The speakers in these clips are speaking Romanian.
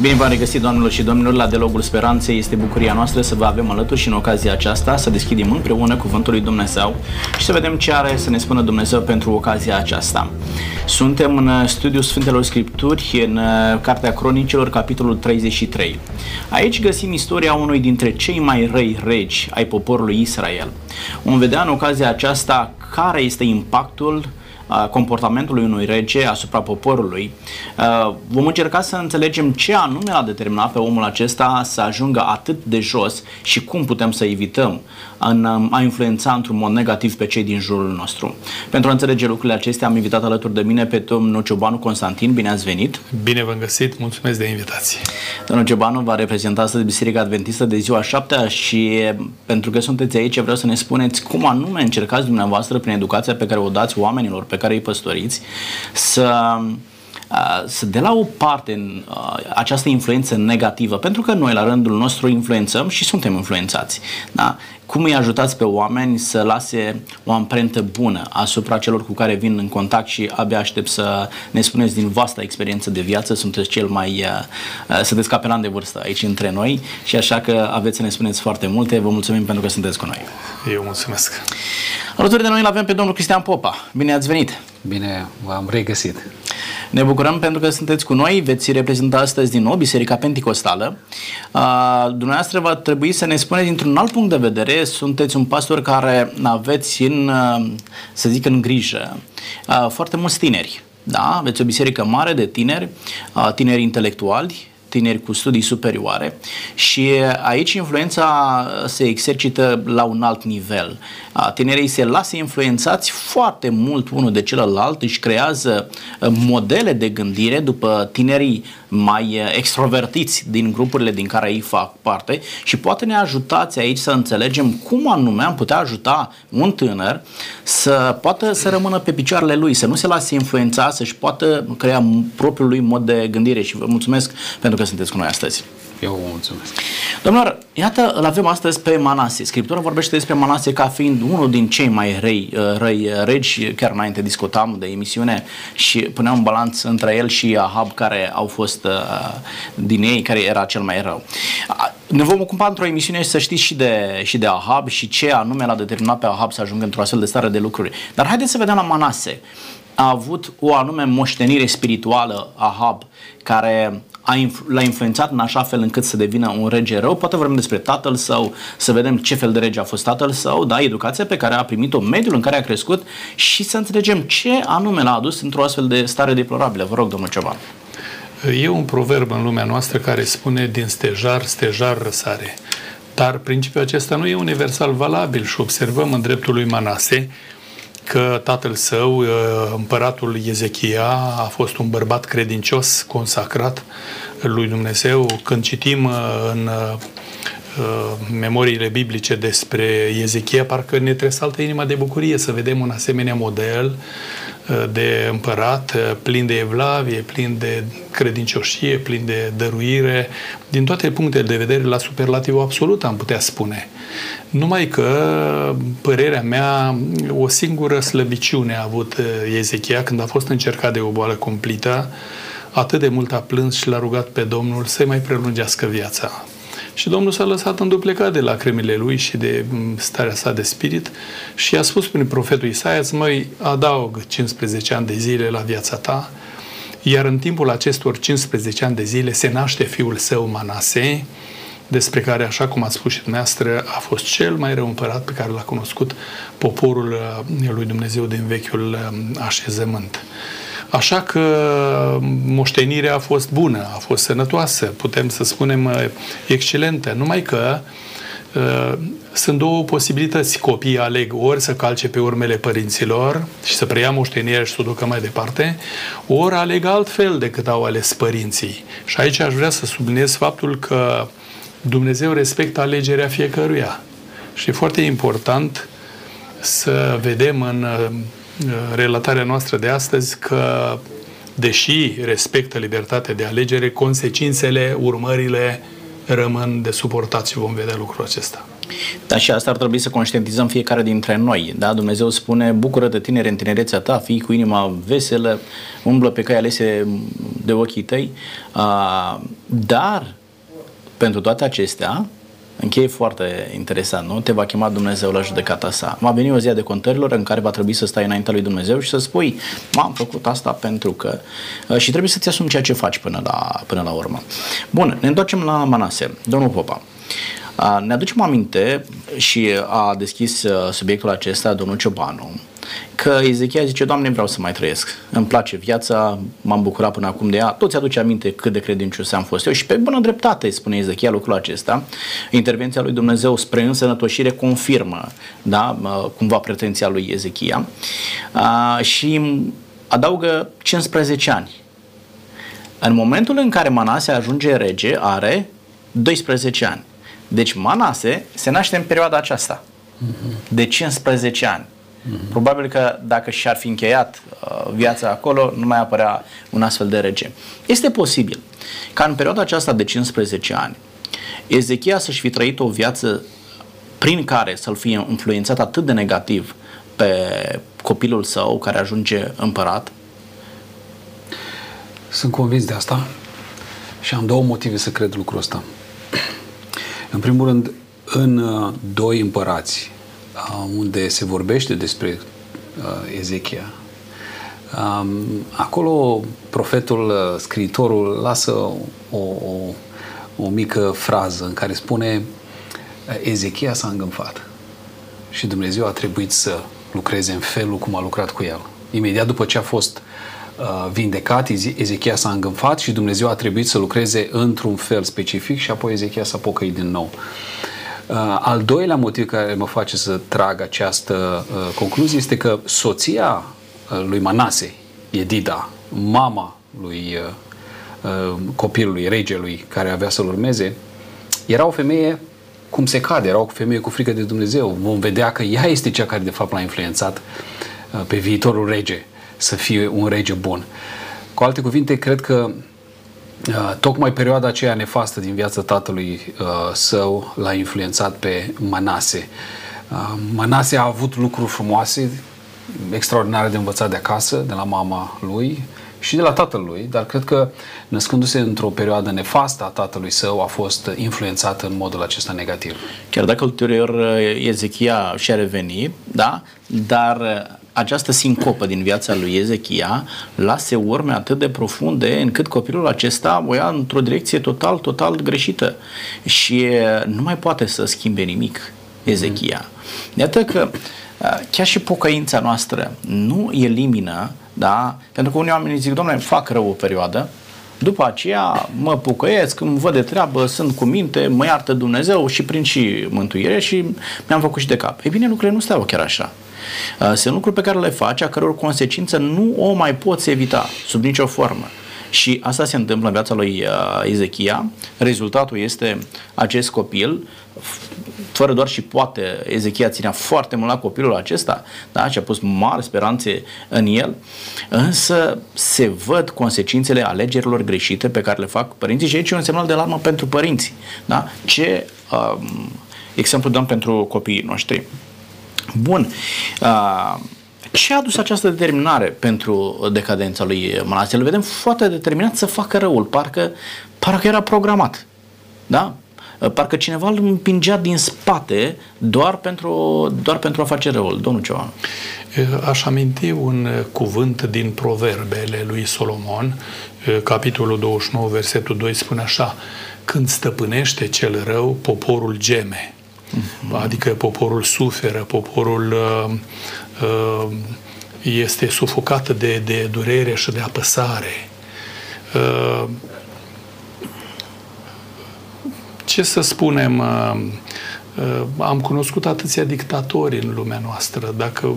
Bine v-am regăsit, doamnelor și domnilor, la Dialogul Speranței. Este bucuria noastră să vă avem alături și în ocazia aceasta să deschidem împreună Cuvântul lui Dumnezeu și să vedem ce are să ne spună Dumnezeu pentru ocazia aceasta. Suntem în studiul Sfintelor Scripturi, în uh, Cartea Cronicilor, capitolul 33. Aici găsim istoria unui dintre cei mai răi regi ai poporului Israel. Vom vedea în ocazia aceasta care este impactul comportamentului unui rege asupra poporului. Vom încerca să înțelegem ce anume l-a determinat pe omul acesta să ajungă atât de jos și cum putem să evităm în a influența într-un mod negativ pe cei din jurul nostru. Pentru a înțelege lucrurile acestea am invitat alături de mine pe domnul Ciobanu Constantin. Bine ați venit! Bine v-am găsit, mulțumesc de invitație! Domnul Ciobanu va reprezenta astăzi Biserica Adventistă de ziua 7 și pentru că sunteți aici vreau să ne spuneți cum anume încercați dumneavoastră prin educația pe care o dați oamenilor pe care îi păstoriți să să de la o parte această influență negativă, pentru că noi la rândul nostru influențăm și suntem influențați. Da? Cum îi ajutați pe oameni să lase o amprentă bună asupra celor cu care vin în contact și abia aștept să ne spuneți din vasta experiență de viață, sunteți cel mai, sunteți capelan de vârstă aici între noi și așa că aveți să ne spuneți foarte multe. Vă mulțumim pentru că sunteți cu noi. Eu mulțumesc. Alături de noi îl avem pe domnul Cristian Popa. Bine ați venit! Bine, v-am regăsit. Ne bucurăm pentru că sunteți cu noi, veți reprezenta astăzi din nou Biserica Pentecostală. Uh, dumneavoastră va trebui să ne spuneți dintr-un alt punct de vedere, sunteți un pastor care aveți în, uh, să zic, în grijă uh, foarte mulți tineri. Da, aveți o biserică mare de tineri, uh, tineri intelectuali, tineri cu studii superioare și aici influența se exercită la un alt nivel. Tinerii se lasă influențați foarte mult unul de celălalt, își creează modele de gândire după tinerii mai extrovertiți din grupurile din care ei fac parte și poate ne ajutați aici să înțelegem cum anume am putea ajuta un tânăr să poată să rămână pe picioarele lui, să nu se lase influența, să-și poată crea propriul lui mod de gândire și vă mulțumesc pentru că sunteți cu noi astăzi. Eu vă mulțumesc. Domnilor, iată, îl avem astăzi pe Manase. Scriptura vorbește despre Manase ca fiind unul din cei mai răi, uh, răi uh, regi. Chiar înainte discutam de emisiune și puneam un balanț între el și Ahab, care au fost uh, din ei, care era cel mai rău. Ne vom ocupa într-o emisiune și să știți și de, și de Ahab și ce anume l-a determinat pe Ahab să ajungă într-o astfel de stare de lucruri. Dar haideți să vedem la Manase. A avut o anume moștenire spirituală Ahab, care a influ- l-a influențat în așa fel încât să devină un rege rău. Poate vorbim despre tatăl său, să vedem ce fel de rege a fost tatăl său, da, educația pe care a primit-o, mediul în care a crescut și să înțelegem ce anume l-a adus într-o astfel de stare deplorabilă. Vă rog, domnul Cioban. E un proverb în lumea noastră care spune din stejar, stejar răsare. Dar principiul acesta nu e universal valabil și observăm în dreptul lui Manase că tatăl său, împăratul Ezechia, a fost un bărbat credincios, consacrat lui Dumnezeu. Când citim în memoriile biblice despre Ezechia, parcă ne tresaltă inima de bucurie să vedem un asemenea model de împărat, plin de evlavie, plin de credincioșie, plin de dăruire, din toate punctele de vedere la superlativ absolut, am putea spune. Numai că, părerea mea, o singură slăbiciune a avut Ezechia când a fost încercat de o boală cumplită, atât de mult a plâns și l-a rugat pe Domnul să-i mai prelungească viața. Și Domnul s-a lăsat înduplecat de lacrimile lui și de mm, starea sa de spirit și a spus prin profetul Isaia să mai adaug 15 ani de zile la viața ta, iar în timpul acestor 15 ani de zile se naște fiul său Manase, despre care, așa cum ați spus și dumneavoastră, a fost cel mai rău împărat pe care l-a cunoscut poporul uh, lui Dumnezeu din vechiul uh, așezământ. Așa că moștenirea a fost bună, a fost sănătoasă, putem să spunem uh, excelentă, numai că uh, sunt două posibilități. Copiii aleg ori să calce pe urmele părinților și să preia moștenirea și să o ducă mai departe, ori aleg altfel decât au ales părinții. Și aici aș vrea să subliniez faptul că Dumnezeu respectă alegerea fiecăruia. Și e foarte important să vedem în uh, relatarea noastră de astăzi că, deși respectă libertatea de alegere, consecințele, urmările rămân de suportat și vom vedea lucrul acesta. Dar și asta ar trebui să conștientizăm fiecare dintre noi. Da? Dumnezeu spune, bucură-te tinere în tinerețea ta, fii cu inima veselă, umblă pe cai alese de ochii tăi. Uh, dar, pentru toate acestea, Încheie foarte interesant, nu? Te va chema Dumnezeu la judecata sa. Va veni o zi de contărilor în care va trebui să stai înaintea lui Dumnezeu și să spui, m-am făcut asta pentru că... Și trebuie să-ți asumi ceea ce faci până la, până la urmă. Bun, ne întoarcem la Manase. Domnul Popa. Ne aducem aminte și a deschis subiectul acesta domnul Ciobanu că Ezechia zice, Doamne, vreau să mai trăiesc. Îmi place viața, m-am bucurat până acum de ea. Toți aduce aminte cât de credincios am fost eu și pe bună dreptate, spune Ezechia lucrul acesta. Intervenția lui Dumnezeu spre însănătoșire confirmă, da, cumva pretenția lui Ezechia. și adaugă 15 ani. În momentul în care Manase ajunge rege, are 12 ani. Deci Manase se naște în perioada aceasta, de 15 ani. Mm-hmm. Probabil că dacă și-ar fi încheiat uh, viața acolo, nu mai apărea un astfel de rege. Este posibil ca în perioada aceasta de 15 ani, Ezechia să-și fi trăit o viață prin care să-l fie influențat atât de negativ pe copilul său care ajunge împărat? Sunt convins de asta și am două motive să cred lucrul ăsta. În primul rând, în uh, doi împărați, unde se vorbește despre Ezechia. Acolo profetul, scriitorul, lasă o, o, o mică frază în care spune Ezechia s-a îngânfat și Dumnezeu a trebuit să lucreze în felul cum a lucrat cu el. Imediat după ce a fost uh, vindecat, Ezechia s-a îngânfat și Dumnezeu a trebuit să lucreze într-un fel specific și apoi Ezechia s-a pocăit din nou. Uh, Uh, al doilea motiv care mă face să trag această uh, concluzie este că soția uh, lui Manase, Edida, mama lui copilului, regelui care avea să-l urmeze, era o femeie cum se cade, era o femeie cu frică de Dumnezeu. Vom vedea că ea este cea care de fapt l-a influențat pe viitorul rege să fie un rege bun. Cu alte cuvinte, cred că Uh, tocmai perioada aceea nefastă din viața tatălui uh, său l-a influențat pe Manase. Uh, Manase a avut lucruri frumoase, extraordinare de învățat de acasă, de la mama lui și de la tatăl lui, dar cred că născându-se într-o perioadă nefastă a tatălui său a fost influențat în modul acesta negativ. Chiar dacă ulterior uh, Ezechia și-a revenit, da, dar uh, această sincopă din viața lui Ezechia lase urme atât de profunde încât copilul acesta o ia într-o direcție total, total greșită și nu mai poate să schimbe nimic Ezechia. Mm. Iată că chiar și pocăința noastră nu elimină, da? Pentru că unii oameni zic, domnule, fac rău o perioadă, după aceea mă pucăiesc, îmi văd de treabă, sunt cu minte, mă iartă Dumnezeu și prin și mântuire și mi-am făcut și de cap. Ei bine, lucrurile nu stau chiar așa. Uh, sunt lucruri pe care le faci, a căror consecință nu o mai poți evita sub nicio formă. Și asta se întâmplă în viața lui uh, Ezechia. Rezultatul este acest copil, fără doar și poate, Ezechia ținea foarte mult la copilul acesta da? și a pus mari speranțe în el, însă se văd consecințele alegerilor greșite pe care le fac părinții și aici e un semnal de alarmă pentru părinți. Da? Ce um, exemplu dăm pentru copiii noștri? Bun. Uh, ce a dus această determinare pentru decadența lui Manase? Îl vedem foarte determinat să facă răul, parcă, parcă era programat. Da? Parcă cineva îl împingea din spate doar pentru, doar pentru a face răul. Domnul Cioan. Aș aminti un cuvânt din proverbele lui Solomon, capitolul 29, versetul 2, spune așa, când stăpânește cel rău, poporul geme Uh-huh. Adică poporul suferă, poporul uh, uh, este sufocat de, de durere și de apăsare. Uh, ce să spunem, uh, Uh, am cunoscut atâția dictatori în lumea noastră. Dacă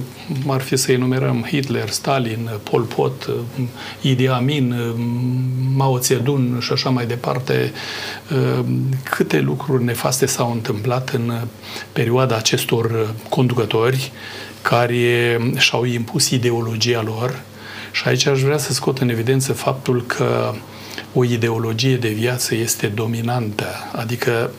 ar fi să enumerăm Hitler, Stalin, Pol Pot, uh, Idi Amin, uh, Mao Zedong și așa mai departe, câte lucruri nefaste s-au întâmplat în perioada acestor conducători care și-au impus ideologia lor. Și aici aș vrea să scot în evidență faptul că o ideologie de viață este dominantă, adică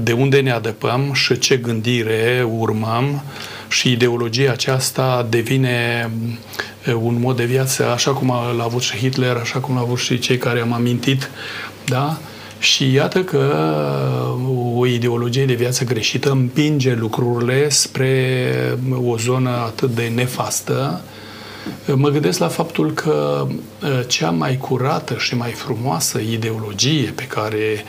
de unde ne adăpăm și ce gândire urmăm și ideologia aceasta devine un mod de viață așa cum l-a avut și Hitler, așa cum l-a avut și cei care am amintit, da? Și iată că o ideologie de viață greșită împinge lucrurile spre o zonă atât de nefastă. Mă gândesc la faptul că cea mai curată și mai frumoasă ideologie pe care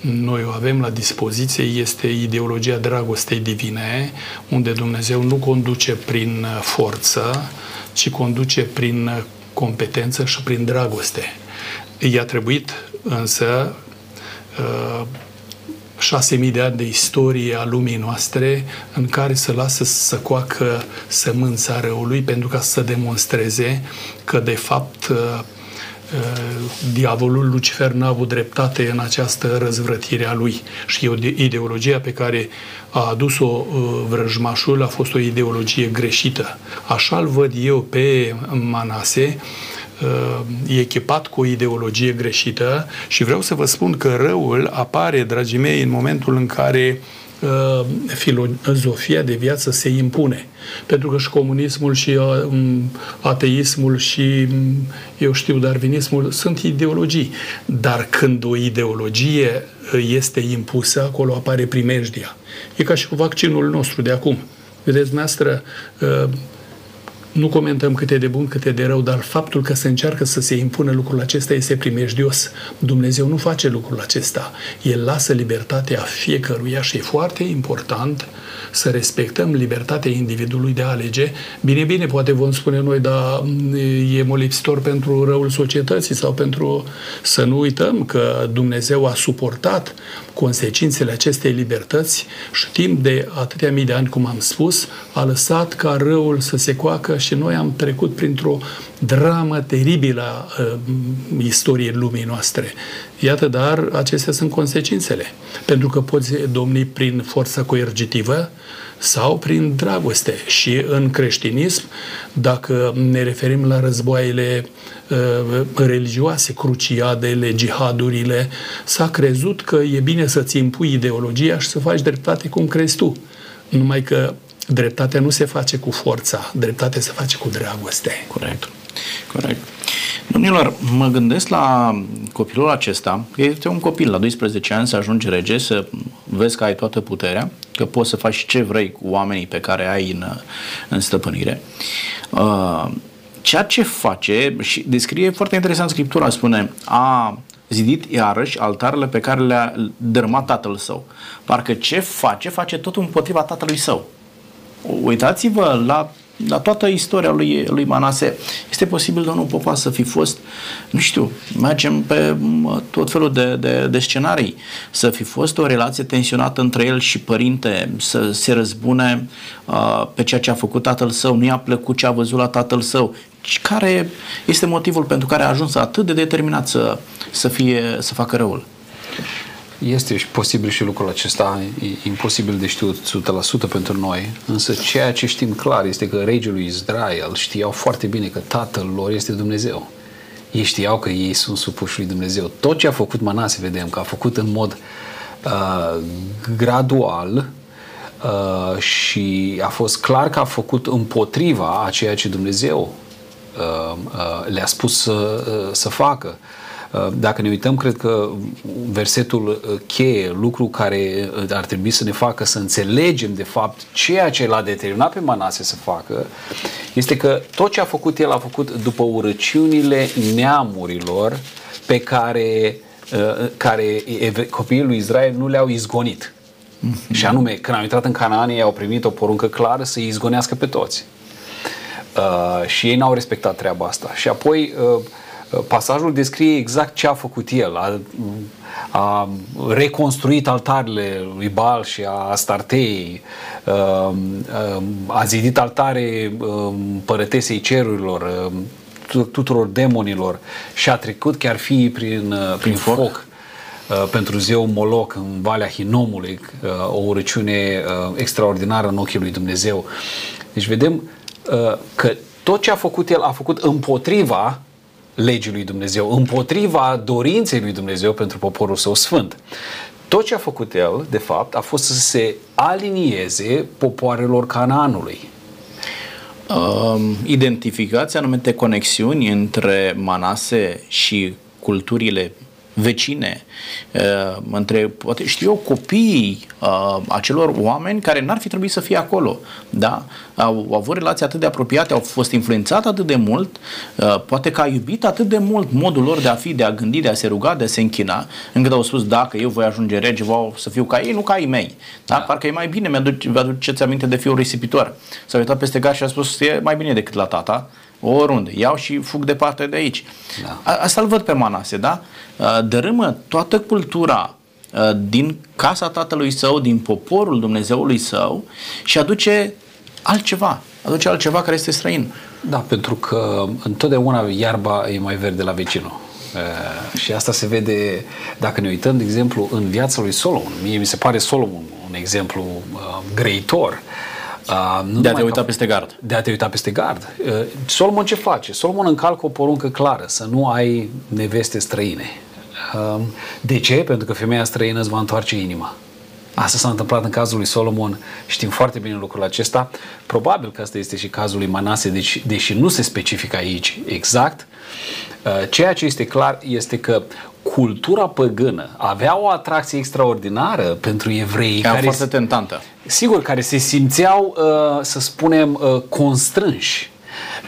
noi o avem la dispoziție este ideologia dragostei divine, unde Dumnezeu nu conduce prin forță, ci conduce prin competență și prin dragoste. I-a trebuit însă uh, șase mii de ani de istorie a lumii noastre în care să lasă să coacă sămânța răului pentru ca să demonstreze că de fapt uh, uh, diavolul Lucifer n-a avut dreptate în această răzvrătire a lui și ideologia pe care a adus-o vrăjmașul a fost o ideologie greșită. Așa-l văd eu pe Manase, e echipat cu o ideologie greșită și vreau să vă spun că răul apare, dragii mei, în momentul în care uh, filozofia de viață se impune. Pentru că și comunismul și uh, ateismul și, eu știu, darwinismul sunt ideologii. Dar când o ideologie uh, este impusă, acolo apare primejdia. E ca și cu vaccinul nostru de acum. Vedeți, noastră, nu comentăm cât e de bun, cât e de rău, dar faptul că se încearcă să se impună lucrul acesta este primejdios. Dumnezeu nu face lucrul acesta. El lasă libertatea fiecăruia și e foarte important să respectăm libertatea individului de a alege. Bine, bine, poate vom spune noi, dar e molipsitor pentru răul societății sau pentru... Să nu uităm că Dumnezeu a suportat consecințele acestei libertăți și timp de atâtea mii de ani, cum am spus, a lăsat ca răul să se coacă și noi am trecut printr-o dramă teribilă a uh, istoriei lumii noastre. Iată, dar acestea sunt consecințele. Pentru că poți domni prin forța coercitivă sau prin dragoste. Și în creștinism, dacă ne referim la războaiele uh, religioase, cruciadele, jihadurile, s-a crezut că e bine să-ți impui ideologia și să faci dreptate cum crezi tu. Numai că dreptatea nu se face cu forța, dreptatea se face cu dragoste. Corect. Corect. Domnilor, mă gândesc la copilul acesta, este un copil la 12 ani să ajungi rege, să vezi că ai toată puterea, că poți să faci ce vrei cu oamenii pe care ai în, în stăpânire. Uh, ceea ce face, și descrie foarte interesant Scriptura, spune, a zidit iarăși altarele pe care le-a dărmat tatăl său. Parcă ce face, face tot împotriva tatălui său. Uitați-vă la la toată istoria lui, lui Manase, este posibil, domnul Popa, să fi fost, nu știu, mergem pe tot felul de, de, de scenarii, să fi fost o relație tensionată între el și părinte, să se răzbune uh, pe ceea ce a făcut tatăl său, nu i-a plăcut ce a văzut la tatăl său. Care este motivul pentru care a ajuns atât de determinat să, să, fie, să facă răul? Este și posibil și lucrul acesta, e imposibil de știut 100% pentru noi, însă ceea ce știm clar este că regele lui Israel știau foarte bine că tatăl lor este Dumnezeu. Ei știau că ei sunt supuși lui Dumnezeu. Tot ce a făcut Manase, vedem că a făcut în mod uh, gradual uh, și a fost clar că a făcut împotriva a ceea ce Dumnezeu uh, uh, le-a spus să, uh, să facă. Uh, Uh, dacă ne uităm, cred că versetul uh, cheie, lucru care uh, ar trebui să ne facă să înțelegem de fapt ceea ce l-a determinat pe Manase să facă, este că tot ce a făcut el a făcut după urăciunile neamurilor pe care, care copiii lui Israel nu le-au izgonit. Mm-hmm. Și anume, când au intrat în Canaan, ei au primit o poruncă clară să izgonească pe toți. Uh, și ei n-au respectat treaba asta. Și apoi uh, pasajul descrie exact ce a făcut el. A, a reconstruit altarele lui Bal și a Startei, a zidit altare părătesei cerurilor, tuturor demonilor și a trecut chiar fi prin, prin foc. foc pentru zeu Moloc în Valea Hinomului, o urăciune extraordinară în ochii lui Dumnezeu. Deci vedem că tot ce a făcut el a făcut împotriva legii lui Dumnezeu, împotriva dorinței lui Dumnezeu pentru poporul său sfânt. Tot ce a făcut el, de fapt, a fost să se alinieze popoarelor Canaanului. Uh, identificați anumite conexiuni între Manase și culturile vecine, uh, între, poate știu eu, copiii uh, acelor oameni care n-ar fi trebuit să fie acolo. Da? Au, au avut relații atât de apropiate, au fost influențate atât de mult, uh, poate că a iubit atât de mult modul lor de a fi, de a gândi, de a se ruga, de a se închina, încât au spus, dacă eu voi ajunge rege, vreau să fiu ca ei, nu ca ai mei. Da? da. Parcă e mai bine, mi-aduceți aminte de fiul risipitor. S-a uitat peste gar și a spus, e mai bine decât la tata oriunde. Iau și fug departe de aici. Da. Asta-l văd pe Manase, da? Dărâmă toată cultura din casa tatălui său, din poporul Dumnezeului său și aduce altceva. Aduce altceva care este străin. Da, pentru că întotdeauna iarba e mai verde la vecinul. Uh, și asta se vede dacă ne uităm, de exemplu, în viața lui Solomon. Mie mi se pare Solomon un exemplu uh, greitor. Uh, Uh, nu de a te uita peste gard. De a te uita peste gard. Uh, Solomon ce face? Solomon încalcă o poruncă clară, să nu ai neveste străine. Uh, de ce? Pentru că femeia străină îți va întoarce inima. Asta s-a întâmplat în cazul lui Solomon, știm foarte bine lucrul acesta. Probabil că asta este și cazul lui Manase, deci, deși nu se specifică aici exact. Uh, ceea ce este clar este că cultura păgână avea o atracție extraordinară pentru evrei. Era care foarte tentantă. Sigur, care se simțeau, uh, să spunem, uh, constrânși.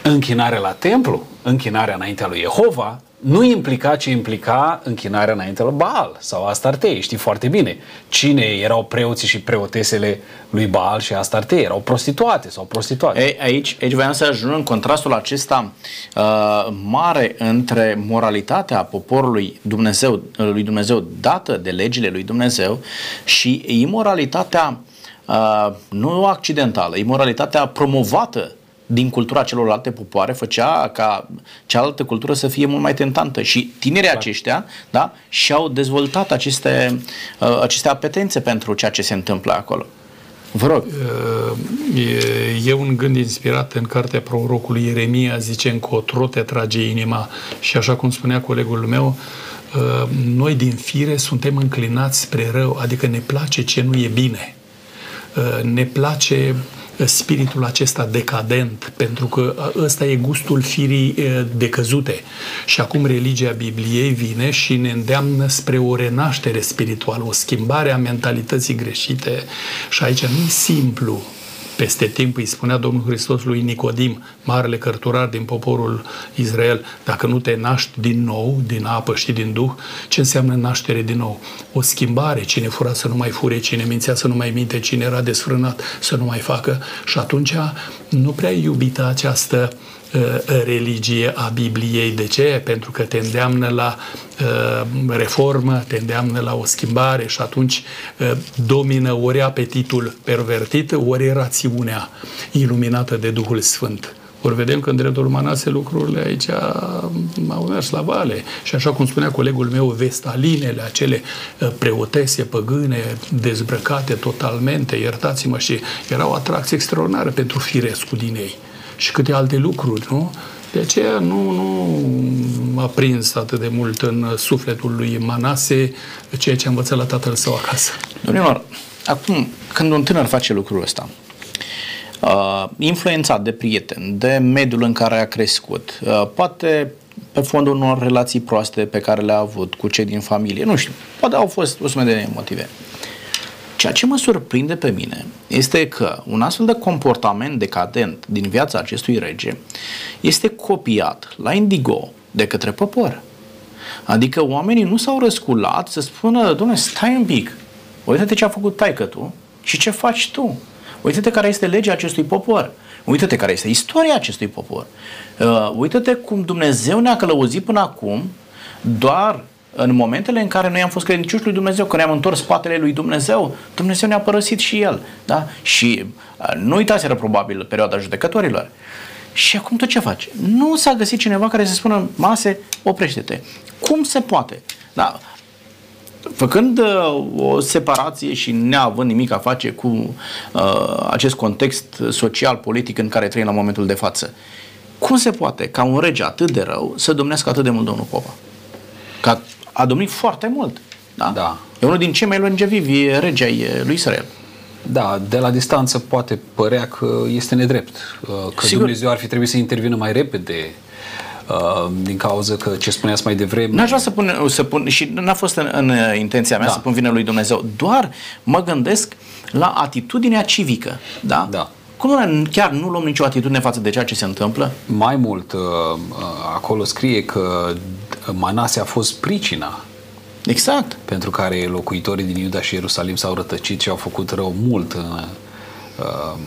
Închinarea la templu, închinarea înaintea lui Jehova, nu implica ce implica închinarea înainte la Baal sau Astartei. Știi foarte bine cine erau preoții și preotesele lui Baal și Astartei. Erau prostituate sau prostituate. Ei, aici, aici voiam să ajung în contrastul acesta uh, mare între moralitatea poporului Dumnezeu, lui Dumnezeu dată de legile lui Dumnezeu și imoralitatea uh, nu accidentală, imoralitatea promovată din cultura celorlalte popoare făcea ca cealaltă cultură să fie mult mai tentantă și tinerii da. aceștia da, și-au dezvoltat aceste, uh, aceste apetențe pentru ceea ce se întâmplă acolo. Vă rog. Uh, e un gând inspirat în cartea prorocului Ieremia, zice încotro te trage inima și așa cum spunea colegul meu, uh, noi din fire suntem înclinați spre rău, adică ne place ce nu e bine. Uh, ne place spiritul acesta decadent, pentru că ăsta e gustul firii decăzute. Și acum religia Bibliei vine și ne îndeamnă spre o renaștere spirituală, o schimbare a mentalității greșite. Și aici nu e simplu peste timp îi spunea Domnul Hristos lui Nicodim, marele cărturar din poporul Israel, dacă nu te naști din nou, din apă și din Duh, ce înseamnă naștere din nou? O schimbare, cine fura să nu mai fure, cine mințea să nu mai minte, cine era desfrânat să nu mai facă. Și atunci nu prea iubită această uh, Uh, religie a Bibliei. De ce? Pentru că te îndeamnă la uh, reformă, te îndeamnă la o schimbare și atunci uh, domină ori apetitul pervertit, ori rațiunea iluminată de Duhul Sfânt. Ori vedem că în dreptul Manase lucrurile aici au mers la vale. Și așa cum spunea colegul meu, vestalinele, acele preotese păgâne, dezbrăcate totalmente, iertați-mă, și erau atracții extraordinare pentru firescul din ei și câte alte lucruri, nu? De aceea nu, nu a prins atât de mult în sufletul lui Manase ceea ce a învățat la tatăl său acasă. Domnilor, acum, când un tânăr face lucrul ăsta, uh, influențat de prieteni, de mediul în care a crescut, uh, poate pe fondul unor relații proaste pe care le-a avut cu cei din familie, nu știu, poate au fost o sumă de motive. Ceea ce mă surprinde pe mine este că un astfel de comportament decadent din viața acestui rege este copiat la indigo de către popor. Adică oamenii nu s-au răsculat să spună, domnule, stai un pic, uite-te ce a făcut taică tu și ce faci tu. Uite-te care este legea acestui popor. Uite-te care este istoria acestui popor. Uh, uite-te cum Dumnezeu ne-a călăuzit până acum doar în momentele în care noi am fost credincioși lui Dumnezeu, când ne-am întors spatele lui Dumnezeu, Dumnezeu ne-a părăsit și El. Da? Și uh, nu uitaseră probabil perioada judecătorilor. Și acum tot ce faci? Nu s-a găsit cineva care să spună, Mase, oprește-te. Cum se poate? Da? Făcând uh, o separație și neavând nimic a face cu uh, acest context social, politic în care trăim la momentul de față, Cum se poate ca un rege atât de rău să domnească atât de mult domnul Popa? Că a domnit foarte mult. Da? Da. E unul din cei mai longevivi regi ai lui Israel. Da, de la distanță poate părea că este nedrept, uh, că Sigur. Dumnezeu ar fi trebuit să intervină mai repede uh, din cauza că ce spuneați mai devreme. N-aș vrea să pun, să pun și n-a fost în, în intenția mea Da. să pun vina lui Dumnezeu, doar mă gândesc la atitudinea civică. Da? Da. Cum nu, chiar nu luăm nicio atitudine față de ceea ce se întâmplă? Mai mult, uh, uh, acolo scrie că Manase a fost pricina Exact. pentru care locuitorii din Iuda și Ierusalim s-au rătăcit și au făcut rău mult în, uh,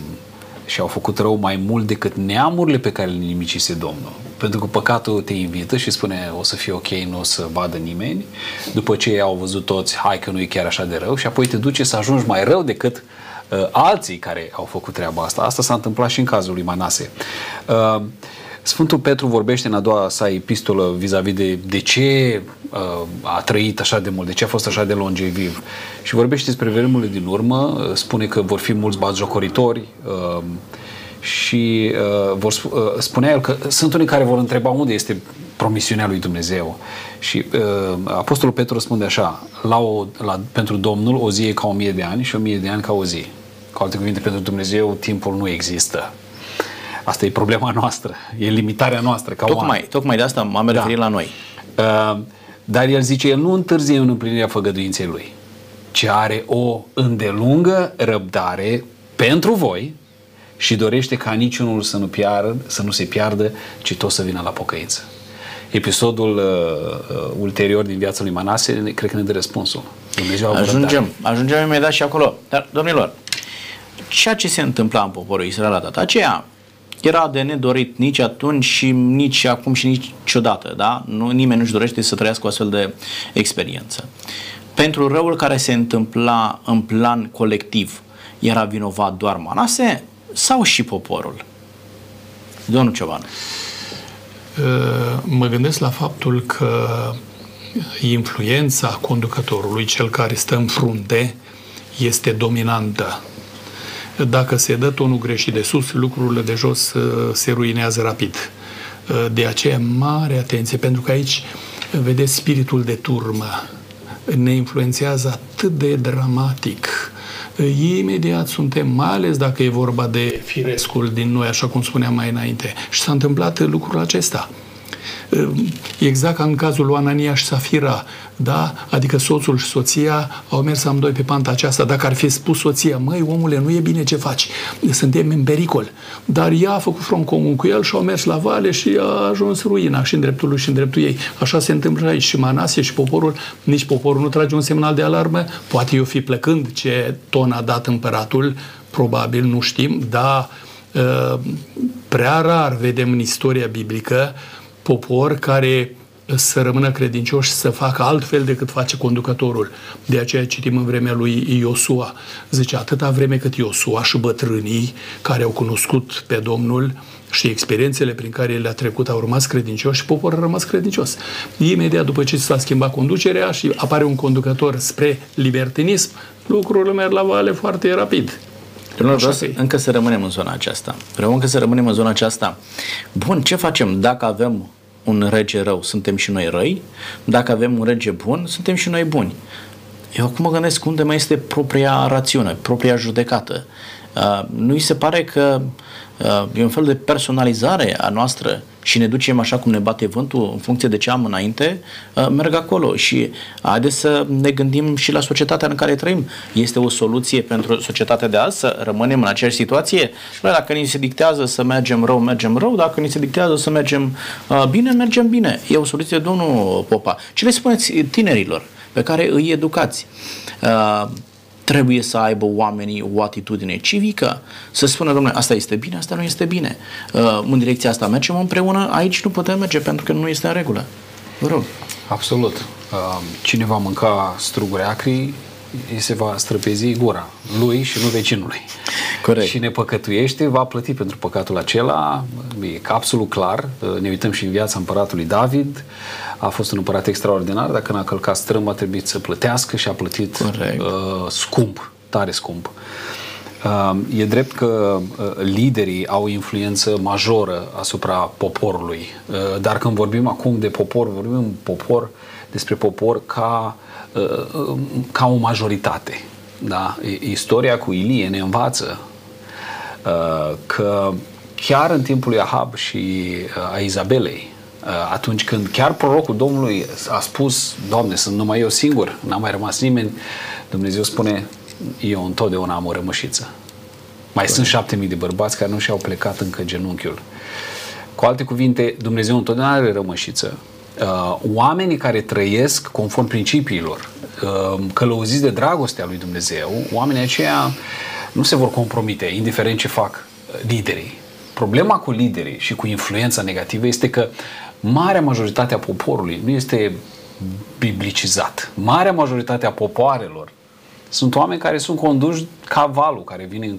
și au făcut rău mai mult decât neamurile pe care le nimicise Domnul. Pentru că păcatul te invită și spune o să fie ok, nu o să vadă nimeni. După ce au văzut toți, hai că nu e chiar așa de rău și apoi te duce să ajungi mai rău decât uh, alții care au făcut treaba asta. Asta s-a întâmplat și în cazul lui Manase. Uh, Sfântul Petru vorbește în a doua sa epistolă vis-a-vis de de ce uh, a trăit așa de mult, de ce a fost așa de longeviv. Și vorbește despre vremurile din urmă, uh, spune că vor fi mulți batjocoritori uh, și uh, vor, sp- uh, spunea el că sunt unii care vor întreba unde este promisiunea lui Dumnezeu. Și uh, Apostolul Petru răspunde așa, la o, la, pentru Domnul o zi e ca o mie de ani și o mie de ani ca o zi. Cu alte cuvinte, pentru Dumnezeu timpul nu există. Asta e problema noastră, e limitarea noastră ca Tocmai, oameni. tocmai de asta m-am referit la noi. Uh, dar el zice, el nu întârzie în împlinirea făgăduinței lui, ci are o îndelungă răbdare pentru voi și dorește ca niciunul să nu, piardă, să nu se piardă, ci tot să vină la pocăință. Episodul uh, uh, ulterior din viața lui Manase, cred că ne dă răspunsul. Dumnezeu a avut Ajungem, răbdare. ajungem imediat și acolo. Dar, domnilor, ceea ce se întâmpla în poporul Israel la data aceea era de nedorit nici atunci și nici acum și niciodată, da? Nu, nimeni nu-și dorește să trăiască o astfel de experiență. Pentru răul care se întâmpla în plan colectiv, era vinovat doar Manase sau și poporul? Domnul Cioban. Uh, Mă gândesc la faptul că influența conducătorului, cel care stă în frunte, este dominantă. Dacă se dă tonul greșit de sus, lucrurile de jos uh, se ruinează rapid. Uh, De aceea, mare atenție, pentru că aici, vedeți, spiritul de turmă ne influențează atât de dramatic. Uh, Imediat suntem, mai ales dacă e vorba de firescul din noi, așa cum spuneam mai înainte. Și s-a întâmplat lucrul acesta. Exact ca în cazul lui Anania și Safira, da? Adică soțul și soția au mers amândoi pe panta aceasta. Dacă ar fi spus soția, măi, omule, nu e bine ce faci, suntem în pericol. Dar ea a făcut front comun cu el și au mers la vale și a ajuns ruina și în dreptul lui și în dreptul ei. Așa se întâmplă aici și Manasie și poporul, nici poporul nu trage un semnal de alarmă, poate eu fi plecând ce ton a dat împăratul, probabil, nu știm, dar uh, prea rar vedem în istoria biblică popor care să rămână credincioși să facă altfel decât face conducătorul. De aceea citim în vremea lui Iosua. Zice, atâta vreme cât Iosua și bătrânii care au cunoscut pe Domnul și experiențele prin care le-a trecut au rămas credincioși și poporul a rămas credincios. Imediat după ce s-a schimbat conducerea și apare un conducător spre libertinism, lucrurile merg la vale foarte rapid. Domnul, Așa vreau să, că e. încă să rămânem în zona aceasta. Vreau încă să rămânem în zona aceasta. Bun, ce facem dacă avem un rege rău? Suntem și noi răi? Dacă avem un rege bun, suntem și noi buni. Eu acum mă gândesc unde mai este propria rațiune, propria judecată. Uh, nu îi se pare că uh, e un fel de personalizare a noastră și ne ducem așa cum ne bate vântul în funcție de ce am înainte, uh, merg acolo și haideți să ne gândim și la societatea în care trăim. Este o soluție pentru societatea de azi să rămânem în aceeași situație? Bă, dacă ni se dictează să mergem rău, mergem rău, dacă ni se dictează să mergem uh, bine, mergem bine. E o soluție, domnul Popa. Ce le spuneți tinerilor pe care îi educați? Uh, trebuie să aibă oamenii o atitudine civică, să spună, domnule, asta este bine, asta nu este bine. Uh, în direcția asta mergem împreună, aici nu putem merge pentru că nu este în regulă. Vă rog. Absolut. Uh, Cine va mânca struguri acri, îi se va străpezi gura lui și nu vecinului. Corect. Și ne păcătuiește, va plăti pentru păcatul acela. E absolut clar. Uh, Ne uităm și în viața împăratului David. A fost un împărat extraordinar. Dacă n-a călcat strâmb, a trebuit să plătească și a plătit Corect. uh, scump, tare scump. E drept că liderii au influență majoră asupra poporului, dar când vorbim acum de popor, vorbim popor despre popor ca, ca o majoritate. Da? Istoria cu Ilie ne învață că chiar în timpul lui Ahab și a Izabelei, atunci când chiar prorocul Domnului a spus, Doamne, sunt numai eu singur, n-a mai rămas nimeni, Dumnezeu spune, eu întotdeauna am o rămășiță. Mai sunt șapte mii de bărbați care nu și-au plecat încă genunchiul. Cu alte cuvinte, Dumnezeu întotdeauna are rămășiță. Uh, oamenii care trăiesc conform principiilor, uh, călăuziți de dragostea lui Dumnezeu, oamenii aceia nu se vor compromite, indiferent ce fac uh, liderii. Problema cu liderii și cu influența negativă este că marea majoritate a poporului nu este biblicizat. Marea majoritate a popoarelor sunt oameni care sunt conduși ca valul, care vine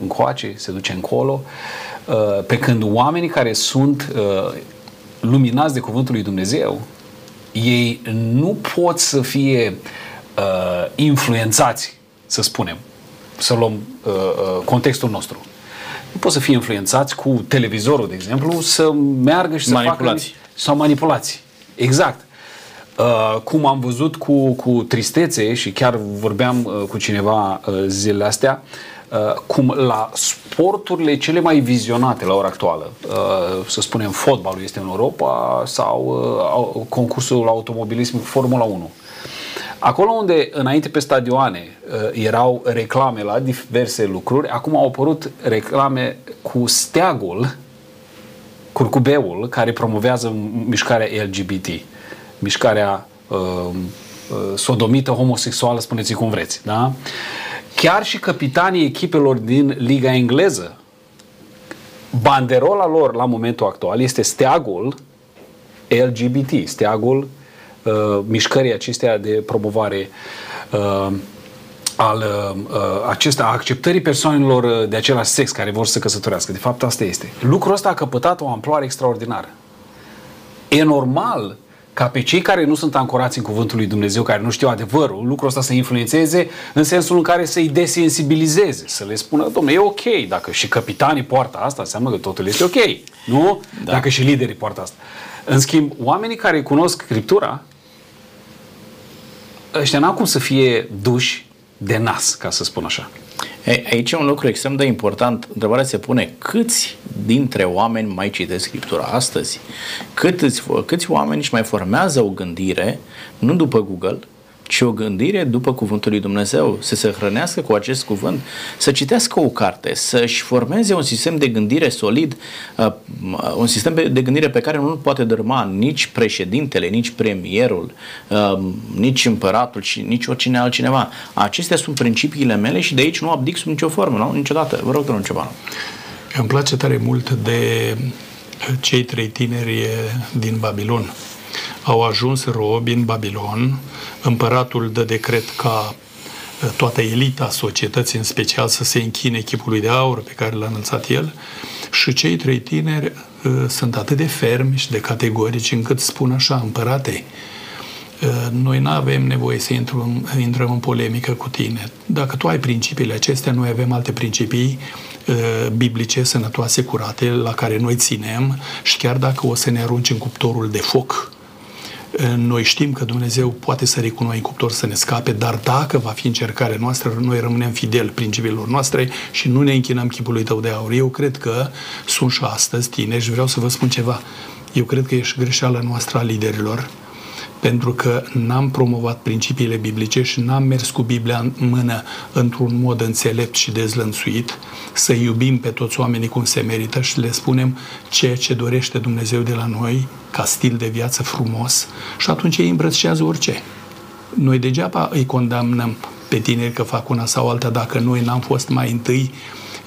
încoace, se duce încolo, uh, pe când oamenii care sunt uh, luminați de Cuvântul lui Dumnezeu, ei nu pot să fie uh, influențați, să spunem, să luăm contextul nostru. Nu pot să fie influențați cu televizorul, de exemplu, să meargă și să manipulați. facă... Sau manipulați. Exact. Uh, cum am văzut cu, cu tristețe și chiar vorbeam uh, cu cineva uh, zilele astea, uh, cum la sporturile cele mai vizionate la ora actuală, uh, să spunem fotbalul este în Europa sau uh, concursul automobilism Formula 1. Acolo unde înainte pe stadioane uh, erau reclame la diverse lucruri, acum au apărut reclame cu steagul, curcubeul, care promovează mișcarea LGBT mișcarea uh, uh, sodomită, homosexuală, spuneți cum vreți. Da? Chiar și capitanii echipelor din Liga Engleză, banderola lor la momentul actual este steagul LGBT, steagul uh, mișcării acestea de promovare uh, al uh, acesta, acceptării persoanelor uh, de același sex care vor să căsătorească. De fapt, asta este. Lucrul ăsta a căpătat o amploare extraordinară. E normal ca pe cei care nu sunt ancorați în cuvântul lui Dumnezeu, care nu știu adevărul, lucrul ăsta să influențeze în sensul în care să-i desensibilizeze, să le spună, domnule, e ok, dacă și capitanii poartă asta, înseamnă că totul este ok, nu? Da. Dacă și liderii poartă asta. În schimb, oamenii care cunosc Scriptura, ăștia n-au cum să fie duși de nas, ca să spun așa. Aici e un lucru extrem de important. Întrebarea se pune, câți dintre oameni mai citesc Scriptura astăzi? Câți, câți oameni își mai formează o gândire, nu după Google, ci o gândire după cuvântul lui Dumnezeu, să se hrănească cu acest cuvânt, să citească o carte, să-și formeze un sistem de gândire solid, uh, un sistem de gândire pe care nu poate dărma nici președintele, nici premierul, uh, nici împăratul și nici oricine altcineva. Acestea sunt principiile mele și de aici nu abdic sub nicio formă, nu? niciodată. Vă rog, domnul ceva. Îmi place tare mult de cei trei tineri din Babilon au ajuns robi în Babilon, împăratul dă decret ca uh, toată elita societății, în special, să se închine chipului de aur pe care l-a înălțat el și cei trei tineri uh, sunt atât de fermi și de categorici încât spun așa, împărate, uh, noi nu avem nevoie să intrăm, intrăm în polemică cu tine. Dacă tu ai principiile acestea, noi avem alte principii biblice, sănătoase, curate, la care noi ținem și chiar dacă o să ne arunci în cuptorul de foc, noi știm că Dumnezeu poate să recunoaie cuptor să ne scape, dar dacă va fi încercarea noastră, noi rămânem fideli principiilor noastre și nu ne închinăm chipului tău de aur. Eu cred că sunt și astăzi tineri și vreau să vă spun ceva. Eu cred că e și greșeala noastră a liderilor, pentru că n-am promovat principiile biblice și n-am mers cu Biblia în mână într-un mod înțelept și dezlănțuit, să iubim pe toți oamenii cum se merită și le spunem ceea ce dorește Dumnezeu de la noi, ca stil de viață frumos, și atunci ei îmbrățișează orice. Noi degeaba îi condamnăm pe tineri că fac una sau alta dacă noi n-am fost mai întâi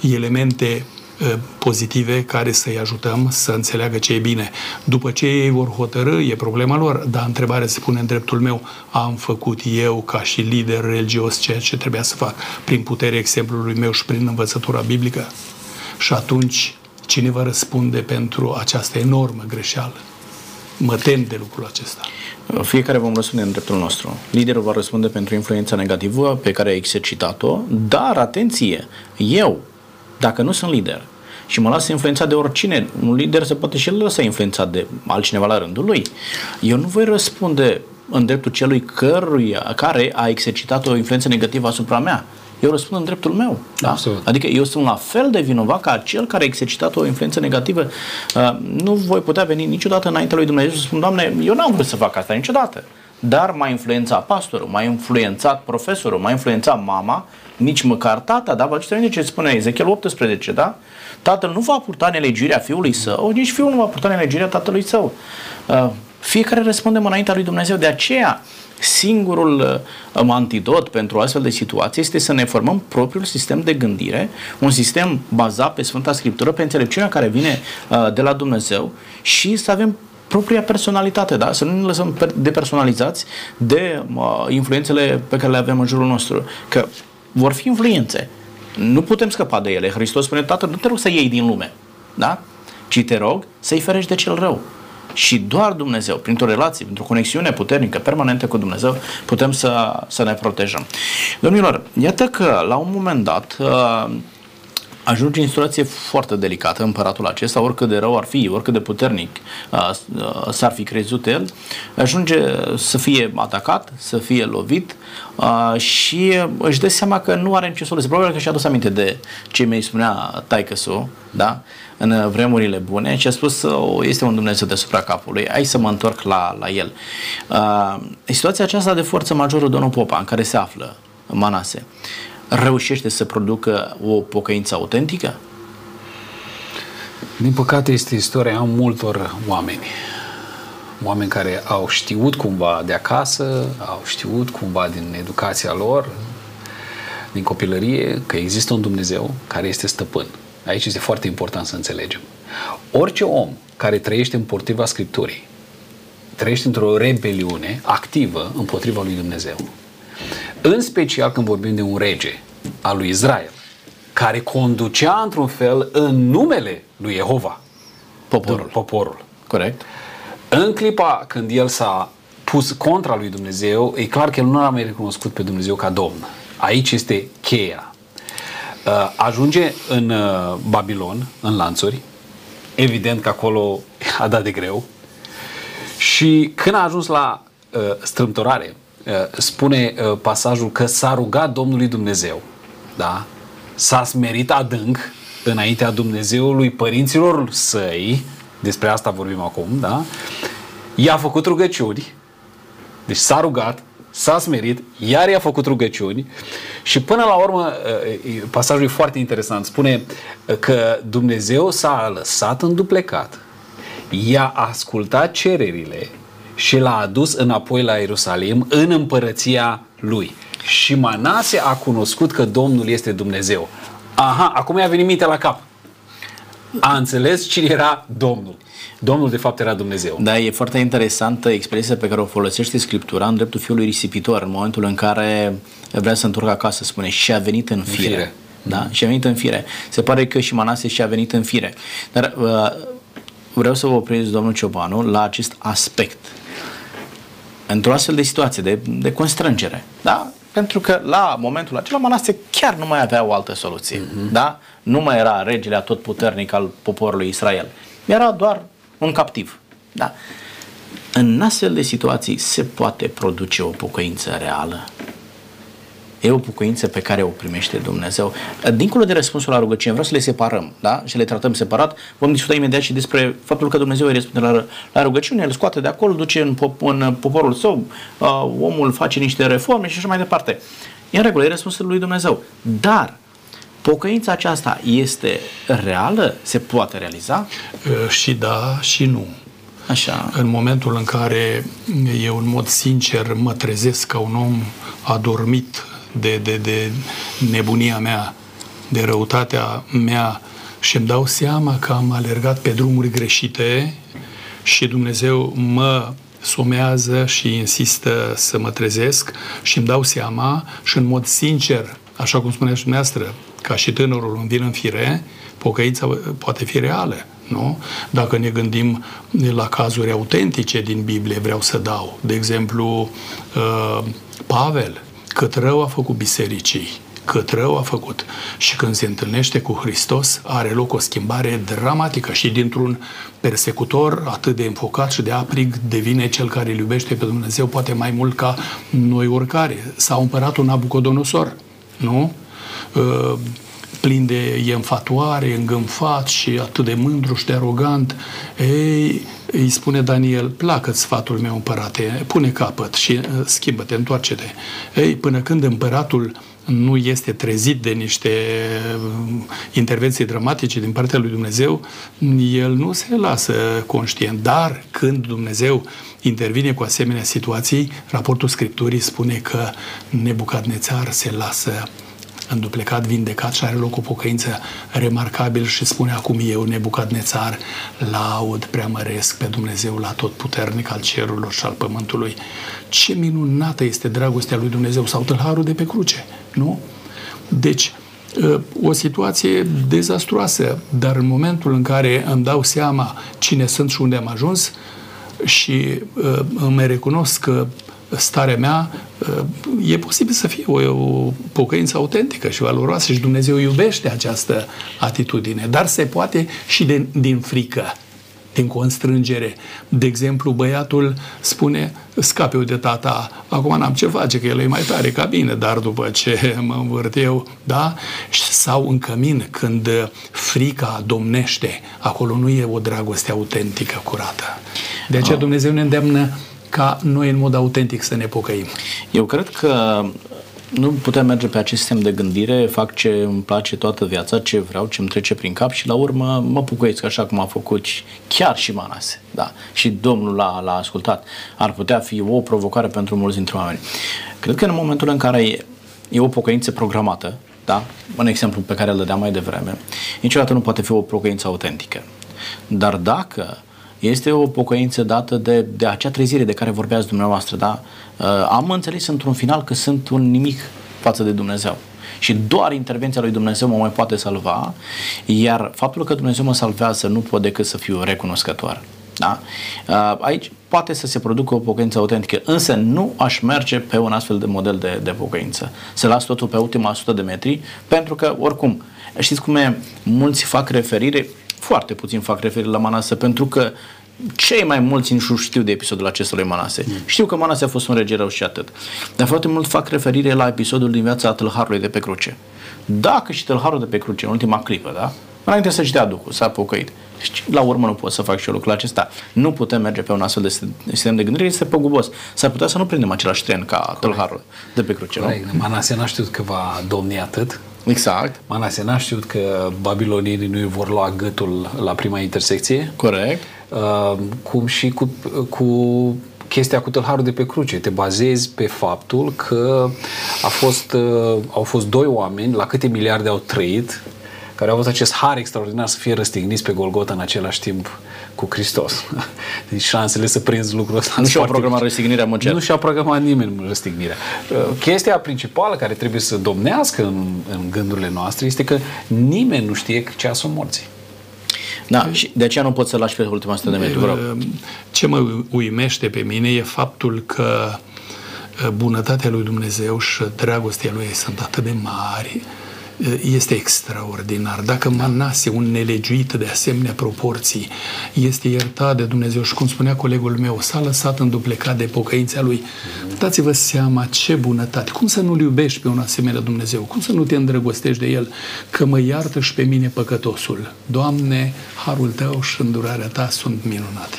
elemente Uh, pozitive care să-i ajutăm să înțeleagă ce e bine. După ce ei vor hotărâ, e problema lor, dar întrebarea se pune în dreptul meu, am făcut eu ca și lider religios ceea ce trebuia să fac prin puterea exemplului meu și prin învățătura biblică? Și atunci, cine va răspunde pentru această enormă greșeală? mă tem de lucrul acesta. Fiecare vom răspunde în dreptul nostru. Liderul va răspunde pentru influența negativă pe care a exercitat-o, dar atenție, eu, dacă nu sunt lider și mă las influențat de oricine, un lider se poate și el lăsa influențat de altcineva la rândul lui. Eu nu voi răspunde în dreptul celui căruia, care a exercitat o influență negativă asupra mea eu răspund în dreptul meu. Da? Absolut. Adică eu sunt la fel de vinovat ca cel care a exercitat o influență negativă. Uh, nu voi putea veni niciodată înaintea lui Dumnezeu să spun, Doamne, eu n-am vrut să fac asta niciodată. Dar m-a influențat pastorul, m-a influențat profesorul, m-a influențat mama, nici măcar tata, da? Vă aduceți ce spune Ezechiel 18, da? Tatăl nu va purta nelegirea fiului său, nici fiul nu va purta nelegirea tatălui său. Uh, fiecare răspundem înaintea lui Dumnezeu. De aceea, Singurul uh, antidot pentru astfel de situații este să ne formăm propriul sistem de gândire, un sistem bazat pe Sfânta Scriptură, pe înțelepciunea care vine uh, de la Dumnezeu și să avem propria personalitate, da? Să nu ne lăsăm depersonalizați de uh, influențele pe care le avem în jurul nostru. Că vor fi influențe. Nu putem scăpa de ele. Hristos spune, Tatăl, nu te rog să iei din lume, da? Ci te rog să-i ferești de cel rău. Și doar Dumnezeu, printr-o relație, printr-o conexiune puternică, permanentă cu Dumnezeu, putem să, să ne protejăm. Domnilor, iată că la un moment dat uh, ajunge în situație foarte delicată împăratul acesta, oricât de rău ar fi, oricât de puternic uh, uh, s-ar fi crezut el, ajunge să fie atacat, să fie lovit uh, și își dă seama că nu are nicio soluție. Probabil că și-a adus aminte de ce mi-i spunea taică da? în vremurile bune și a spus este un Dumnezeu deasupra capului, hai să mă întorc la, la el. Uh, situația aceasta de forță majoră Domnul Popa, în care se află Manase, reușește să producă o pocăință autentică? Din păcate este istoria multor oameni. Oameni care au știut cumva de acasă, au știut cumva din educația lor, din copilărie, că există un Dumnezeu care este stăpân. Aici este foarte important să înțelegem. Orice om care trăiește împotriva Scripturii, trăiește într-o rebeliune activă împotriva lui Dumnezeu. În special când vorbim de un rege al lui Israel, care conducea într-un fel în numele lui Jehova poporul. poporul. Corect. În clipa când el s-a pus contra lui Dumnezeu, e clar că el nu a mai recunoscut pe Dumnezeu ca Domn. Aici este cheia. Uh, ajunge în uh, Babilon, în lanțuri, evident că acolo a dat de greu, și când a ajuns la uh, strâmtorare, uh, spune uh, pasajul că s-a rugat Domnului Dumnezeu, da? s-a smerit adânc înaintea Dumnezeului părinților săi, despre asta vorbim acum, da? i-a făcut rugăciuni, deci s-a rugat, s-a smerit, iar i-a făcut rugăciuni. Și până la urmă, pasajul e foarte interesant, spune că Dumnezeu s-a lăsat înduplecat, i-a ascultat cererile și l-a adus înapoi la Ierusalim în împărăția lui. Și Manase a cunoscut că Domnul este Dumnezeu. Aha, acum i-a venit minte la cap. A înțeles cine era Domnul. Domnul de fapt era Dumnezeu. Da, e foarte interesantă expresia pe care o folosește Scriptura în dreptul fiului risipitor, în momentul în care vrea să întorcă acasă, spune, și a venit în fire. În fire. Da? Și a venit în fire. Se pare că și Manase și a venit în fire. Dar uh, vreau să vă opresc, domnul Ciobanu, la acest aspect. Într-o astfel de situație, de, de constrângere. Da? Pentru că la momentul acela Manase chiar nu mai avea o altă soluție. Uh-huh. Da? Nu mai era regele atotputernic al poporului Israel. Era doar un captiv. Da? În astfel de situații se poate produce o pocăință reală. E o pocăință pe care o primește Dumnezeu. Dincolo de răspunsul la rugăciune, vreau să le separăm, da? Și le tratăm separat. Vom discuta imediat și despre faptul că Dumnezeu îi răspunde la, la rugăciune, îl scoate de acolo, duce în, pop, în poporul său, uh, omul face niște reforme și așa mai departe. E în regulă, e răspunsul lui Dumnezeu. Dar Pocăința aceasta este reală? Se poate realiza? Și da, și nu. Așa. În momentul în care eu în mod sincer mă trezesc ca un om adormit de, de, de nebunia mea, de răutatea mea și îmi dau seama că am alergat pe drumuri greșite și Dumnezeu mă somează și insistă să mă trezesc și îmi dau seama și în mod sincer, așa cum spuneați dumneavoastră, ca și tânărul îmi vin în fire, pocăința poate fi reală. Nu? Dacă ne gândim la cazuri autentice din Biblie, vreau să dau. De exemplu, uh, Pavel, cât rău a făcut bisericii, cât rău a făcut. Și când se întâlnește cu Hristos, are loc o schimbare dramatică și dintr-un persecutor atât de înfocat și de aprig devine cel care îl iubește pe Dumnezeu poate mai mult ca noi oricare. S-a împăratul Nabucodonosor, nu? Uh, plin de e înfatuare, îngânfat și atât de mândru și de arogant, ei, îi spune Daniel, placă sfatul meu împărate, pune capăt și uh, schimbă-te, întoarce-te. Ei, până când împăratul nu este trezit de niște uh, intervenții dramatice din partea lui Dumnezeu, el nu se lasă conștient. Dar când Dumnezeu intervine cu asemenea situații, raportul Scripturii spune că Nebucadnețar se lasă înduplecat, vindecat și are loc o pocăință remarcabil și spune acum eu, Nebucadnețar, laud, preamăresc pe Dumnezeu la tot puternic al cerurilor și al pământului. Ce minunată este dragostea lui Dumnezeu sau tâlharul de pe cruce, nu? Deci, ă, o situație dezastruoasă, dar în momentul în care îmi dau seama cine sunt și unde am ajuns și ă, îmi recunosc că starea mea, e posibil să fie o, o pocăință autentică și valoroasă și Dumnezeu iubește această atitudine, dar se poate și de, din frică, din constrângere. De exemplu, băiatul spune, scape eu de tata, acum n-am ce face, că el e mai tare ca bine, dar după ce mă învârt eu, da? Sau în cămin, când frica domnește, acolo nu e o dragoste autentică, curată. De aceea ah. Dumnezeu ne îndeamnă ca noi în mod autentic să ne pocăim. Eu cred că nu putem merge pe acest sistem de gândire, fac ce îmi place toată viața, ce vreau, ce îmi trece prin cap și la urmă mă pucăiesc așa cum a făcut chiar și Manase. Da. Și Domnul l-a, l-a ascultat. Ar putea fi o provocare pentru mulți dintre oameni. Cred că în momentul în care e, e o pocăință programată, da? un exemplu pe care îl dădeam mai devreme, niciodată nu poate fi o pocăință autentică. Dar dacă este o pocăință dată de, de acea trezire de care vorbeați dumneavoastră, da? Uh, am înțeles într-un final că sunt un nimic față de Dumnezeu. Și doar intervenția lui Dumnezeu mă mai poate salva, iar faptul că Dumnezeu mă salvează nu pot decât să fiu recunoscător. Da? Uh, aici poate să se producă o pocăință autentică, însă nu aș merge pe un astfel de model de, de pocăință. Să las totul pe ultima 100 de metri, pentru că, oricum, știți cum e, mulți fac referire, foarte puțin fac referire la Manase, pentru că cei mai mulți nu știu de episodul acesta lui Manase. Mm. Știu că Manase a fost un rege rău și atât. Dar foarte mult fac referire la episodul din viața tâlharului de pe cruce. Dacă și tâlharul de pe cruce, în ultima clipă, da? Înainte să-și dea Duhul, s-a pocăit. La urmă nu pot să fac și eu lucrul acesta. Nu putem merge pe un astfel de sistem de gândire, este păgubos. S-ar putea să nu prindem același tren ca Corect. tâlharul de pe cruce, Corect. nu? Manase n-a știut că va domni atât. Exact. Manase n-a știut că babilonienii nu vor lua gâtul la prima intersecție. Corect. Uh, cum și cu, cu chestia cu tâlharul de pe cruce. Te bazezi pe faptul că a fost, uh, au fost doi oameni, la câte miliarde au trăit, care au avut acest har extraordinar să fie răstigniți pe Golgota în același timp cu Hristos. Deci șansele să prinzi lucrul ăsta. Nu și-au programat răstignirea mă Nu și-au programat nimeni răstignirea. Uh, chestia principală care trebuie să domnească în, în gândurile noastre este că nimeni nu știe ceasul morții. Da, și de aceea nu pot să lași pe ultima 100 de metri, vă Ce mă uimește pe mine e faptul că uh, bunătatea lui Dumnezeu și dragostea lui sunt atât de mari, este extraordinar. Dacă Manase, un nelegiuit de asemenea proporții, este iertat de Dumnezeu și cum spunea colegul meu, s-a lăsat înduplecat de pocăința lui, dați-vă seama ce bunătate. Cum să nu-L iubești pe un asemenea Dumnezeu? Cum să nu te îndrăgostești de El? Că mă iartă și pe mine păcătosul. Doamne, harul Tău și îndurarea Ta sunt minunate.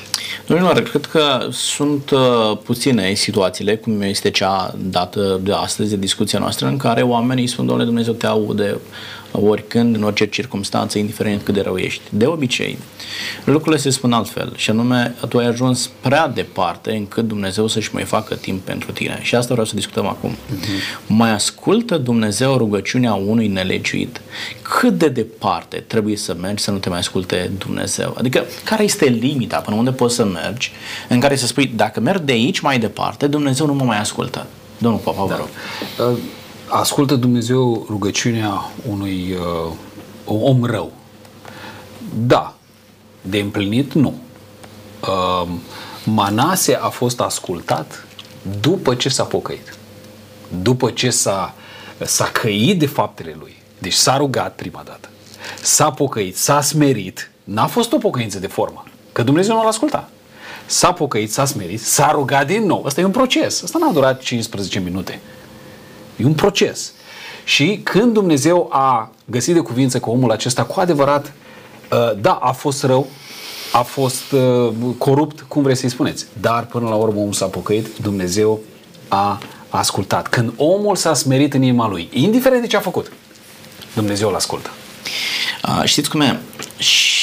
Domnilor, cred că sunt uh, puține situațiile, cum este cea dată de astăzi, de discuția noastră, în care oamenii spun, Doamne Dumnezeu, te aude oricând, în orice circunstanță, indiferent cât de rău ești. De obicei, lucrurile se spun altfel și anume, tu ai ajuns prea departe încât Dumnezeu să-și mai facă timp pentru tine. Și asta vreau să discutăm acum. Uh-huh. Mai ascultă Dumnezeu rugăciunea unui nelegiuit? Cât de departe trebuie să mergi să nu te mai asculte Dumnezeu? Adică, care este limita până unde poți să mergi în care să spui, dacă merg de aici mai departe, Dumnezeu nu mă mai ascultă? Domnul Papa, vă da. rog. Uh, ascultă Dumnezeu rugăciunea unui uh, om rău. Da, De împlinit, nu. Uh, Manase a fost ascultat după ce s-a pocăit. După ce s-a, s-a căit de faptele lui. Deci s-a rugat prima dată. S-a pocăit, s-a smerit. N-a fost o pocăință de formă. Că Dumnezeu nu l-a ascultat. S-a pocăit, s-a smerit, s-a rugat din nou. Asta e un proces. Asta n-a durat 15 minute. E un proces. Și când Dumnezeu a găsit de cuvință că omul acesta cu adevărat, uh, da, a fost rău, a fost uh, corupt, cum vreți să-i spuneți, dar până la urmă omul s-a pocăit, Dumnezeu a ascultat. Când omul s-a smerit în inima lui, indiferent de ce a făcut, Dumnezeu îl ascultă. A, știți cum e?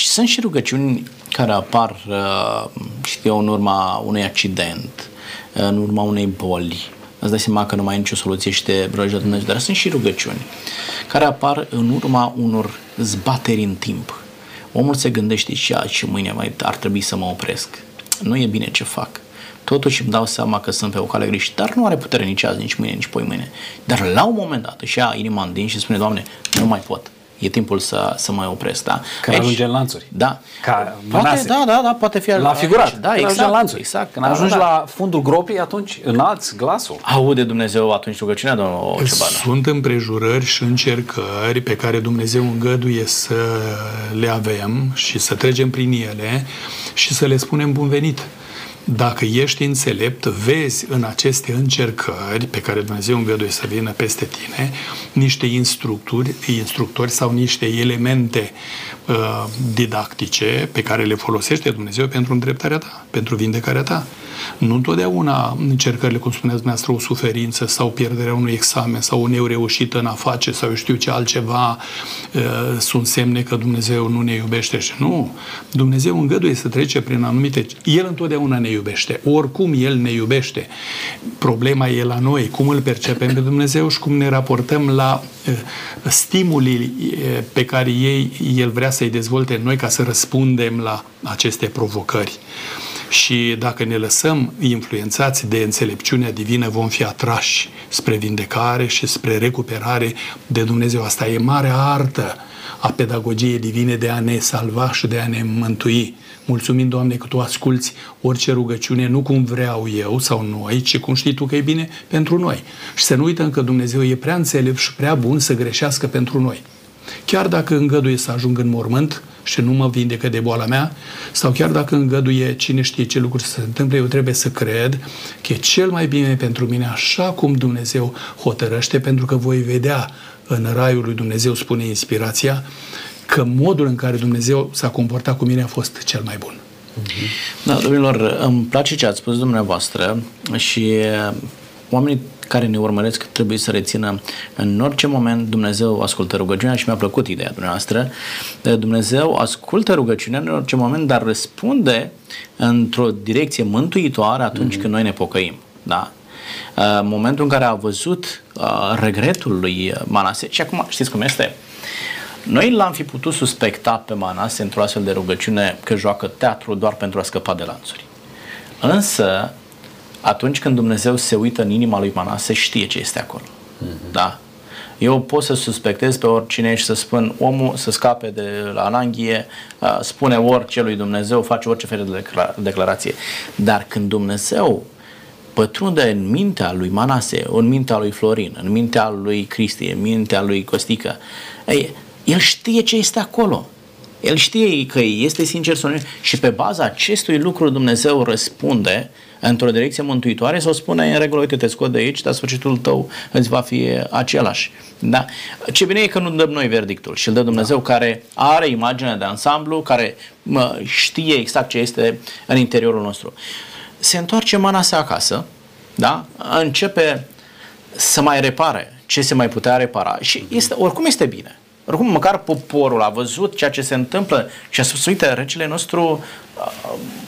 Sunt și rugăciuni care apar, știu eu, în urma unui accident, în urma unei boli, îți dai seama că nu mai ai nicio soluție și te rogi de Dumnezeu, dar sunt și rugăciuni care apar în urma unor zbateri în timp. Omul se gândește și și mâine mai ar trebui să mă opresc. Nu e bine ce fac. Totuși îmi dau seama că sunt pe o cale greșită, dar nu are putere nici azi, nici mâine, nici poi mâine. Dar la un moment dat își ia inima în din și spune, Doamne, nu mai pot e timpul să, să mă opresc, da? Că Aici, ajunge în lanțuri. Da. Ca poate, da, da, da, poate fi la figurat. Da, exact, în lanțuri. Exact. Când da, ajungi da, la fundul gropii, atunci înalți glasul. Aude Dumnezeu atunci rugăciunea, domnul Ciobanu. Sunt împrejurări și încercări pe care Dumnezeu îngăduie să le avem și să trecem prin ele și să le spunem bun venit. Dacă ești înțelept, vezi în aceste încercări pe care Dumnezeu îngăduie să vină peste tine niște instructori, instructori sau niște elemente uh, didactice pe care le folosește Dumnezeu pentru îndreptarea ta, pentru vindecarea ta. Nu întotdeauna încercările, cum spuneați dumneavoastră, o suferință sau pierderea unui examen sau o neureușită în a face sau eu știu ce altceva uh, sunt semne că Dumnezeu nu ne iubește și nu. Dumnezeu îngăduie să trece prin anumite... El întotdeauna ne iubește. Oricum El ne iubește. Problema e la noi, cum îl percepem pe Dumnezeu și cum ne raportăm la uh, stimulii uh, pe care ei, El vrea să-i dezvolte în noi ca să răspundem la aceste provocări. Și dacă ne lăsăm influențați de înțelepciunea divină, vom fi atrași spre vindecare și spre recuperare de Dumnezeu. Asta e mare artă a pedagogiei divine de a ne salva și de a ne mântui. Mulțumim, Doamne, că Tu asculți orice rugăciune, nu cum vreau eu sau noi, ci cum știi Tu că e bine pentru noi. Și să nu uităm că Dumnezeu e prea înțelept și prea bun să greșească pentru noi. Chiar dacă îngăduie să ajung în mormânt, și nu mă vindecă de boala mea, sau chiar dacă îngăduie cine știe ce lucruri să se întâmple, eu trebuie să cred că e cel mai bine pentru mine așa cum Dumnezeu hotărăște, pentru că voi vedea în raiul lui Dumnezeu, spune inspirația, că modul în care Dumnezeu s-a comportat cu mine a fost cel mai bun. Da, domnilor, îmi place ce ați spus dumneavoastră și oamenii care ne urmăresc trebuie să rețină în orice moment Dumnezeu ascultă rugăciunea și mi-a plăcut ideea dumneavoastră. Dumnezeu ascultă rugăciunea în orice moment, dar răspunde într-o direcție mântuitoare atunci mm-hmm. când noi ne pocăim. Da? În momentul în care a văzut uh, regretul lui Manase, și acum știți cum este, noi l-am fi putut suspecta pe Manase într-o astfel de rugăciune că joacă teatru doar pentru a scăpa de lanțuri. Însă, atunci când Dumnezeu se uită în inima lui Manase, știe ce este acolo. Mm-hmm. Da? Eu pot să suspectez pe oricine și să spun omul să scape de la ananghie, spune orice lui Dumnezeu, face orice fel de declarație. Dar când Dumnezeu pătrunde în mintea lui Manase, în mintea lui Florin, în mintea lui Cristi, în mintea lui Costică, ei, el știe ce este acolo. El știe că este sincer sau nu și pe baza acestui lucru Dumnezeu răspunde într-o direcție mântuitoare sau spune în regulă, uite, te scot de aici, dar sfârșitul tău îți va fi același. Da? Ce bine e că nu dăm noi verdictul și îl dă Dumnezeu da. care are imaginea de ansamblu, care mă, știe exact ce este în interiorul nostru. Se întoarce Manase acasă, da? începe să mai repare ce se mai putea repara și este, oricum este bine. Oricum, măcar poporul a văzut ceea ce se întâmplă și a spus, uite, regele nostru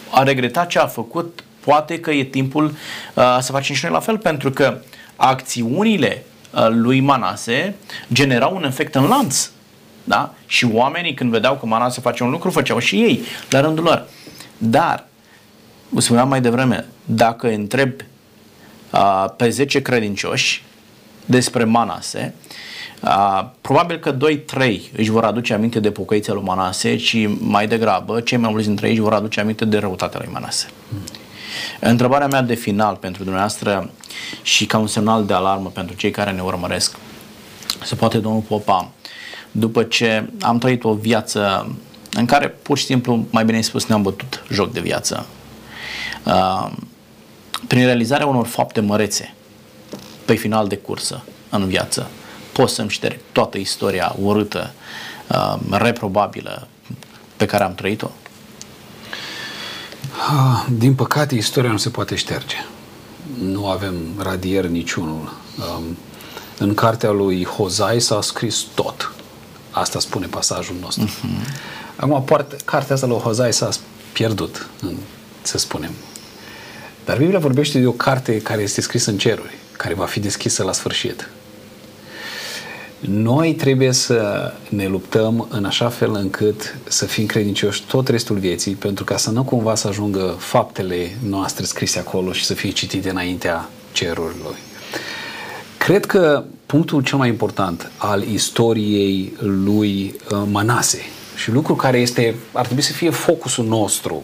a regretat ce a făcut, poate că e timpul uh, să facem și noi la fel, pentru că acțiunile uh, lui Manase generau un efect în lanț. Da? Și oamenii când vedeau că Manase face un lucru, făceau și ei, la rândul lor. Dar, vă spuneam mai devreme, dacă întreb uh, pe 10 credincioși, despre Manase, Uh, probabil că 2-3 își vor aduce aminte de pocăița lui Manase, ci mai degrabă cei mai mulți dintre ei își vor aduce aminte de răutatea lui Manase. Mm. Întrebarea mea de final pentru dumneavoastră și ca un semnal de alarmă pentru cei care ne urmăresc, se poate domnul Popa, după ce am trăit o viață în care pur și simplu, mai bine spus, ne-am bătut joc de viață, uh, prin realizarea unor fapte mărețe pe final de cursă în viață, pot să-mi șterg toată istoria urâtă, uh, reprobabilă pe care am trăit-o? Ah, din păcate, istoria nu se poate șterge. Nu avem radier niciunul. Um, în cartea lui Hozai s-a scris tot. Asta spune pasajul nostru. Uh-huh. Acum, poate, cartea asta lui Hozai s-a pierdut, să spunem. Dar Biblia vorbește de o carte care este scrisă în ceruri, care va fi deschisă la sfârșit. Noi trebuie să ne luptăm în așa fel încât să fim credincioși tot restul vieții, pentru ca să nu cumva să ajungă faptele noastre scrise acolo și să fie citite înaintea cerurilor. Cred că punctul cel mai important al istoriei lui uh, Manase și lucru care este, ar trebui să fie focusul nostru,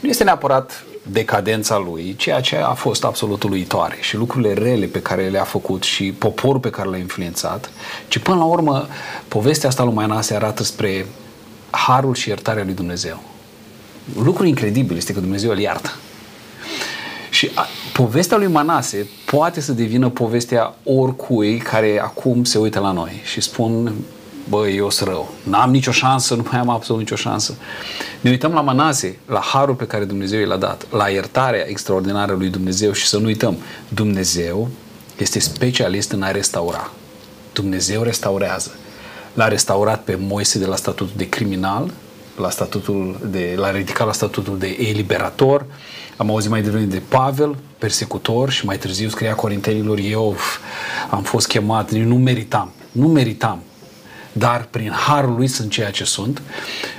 nu este neapărat decadența lui, ceea ce a fost absolut uluitoare și lucrurile rele pe care le-a făcut și poporul pe care l-a influențat, ci până la urmă povestea asta lui Manase arată spre harul și iertarea lui Dumnezeu. Lucrul incredibil este că Dumnezeu îl iartă. Și a, povestea lui Manase poate să devină povestea oricui care acum se uită la noi și spun bă, eu sunt rău, n-am nicio șansă, nu mai am absolut nicio șansă. Ne uităm la Manase, la harul pe care Dumnezeu l-a dat, la iertarea extraordinară lui Dumnezeu și să nu uităm, Dumnezeu este specialist în a restaura. Dumnezeu restaurează. L-a restaurat pe Moise de la statutul de criminal, la statutul de, l-a ridicat la statutul de eliberator, am auzit mai devreme de Pavel, persecutor și mai târziu scria Corintenilor, eu am fost chemat, nu meritam, nu meritam, dar prin harul lui sunt ceea ce sunt.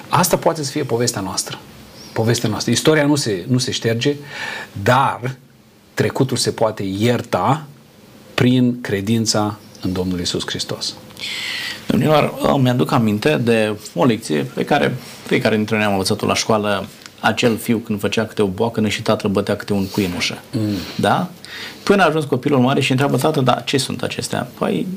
Asta poate să fie povestea noastră. Povestea noastră. Istoria nu se, nu se șterge, dar trecutul se poate ierta prin credința în Domnul Isus Hristos. Domnilor, îmi aduc aminte de o lecție pe care fiecare dintre noi am învățat-o la școală acel fiu când făcea câte o boacănă și tatăl bătea câte un cui în ușă. Mm. Da? Până a ajuns copilul mare și întreabă tată, da, ce sunt acestea? Păi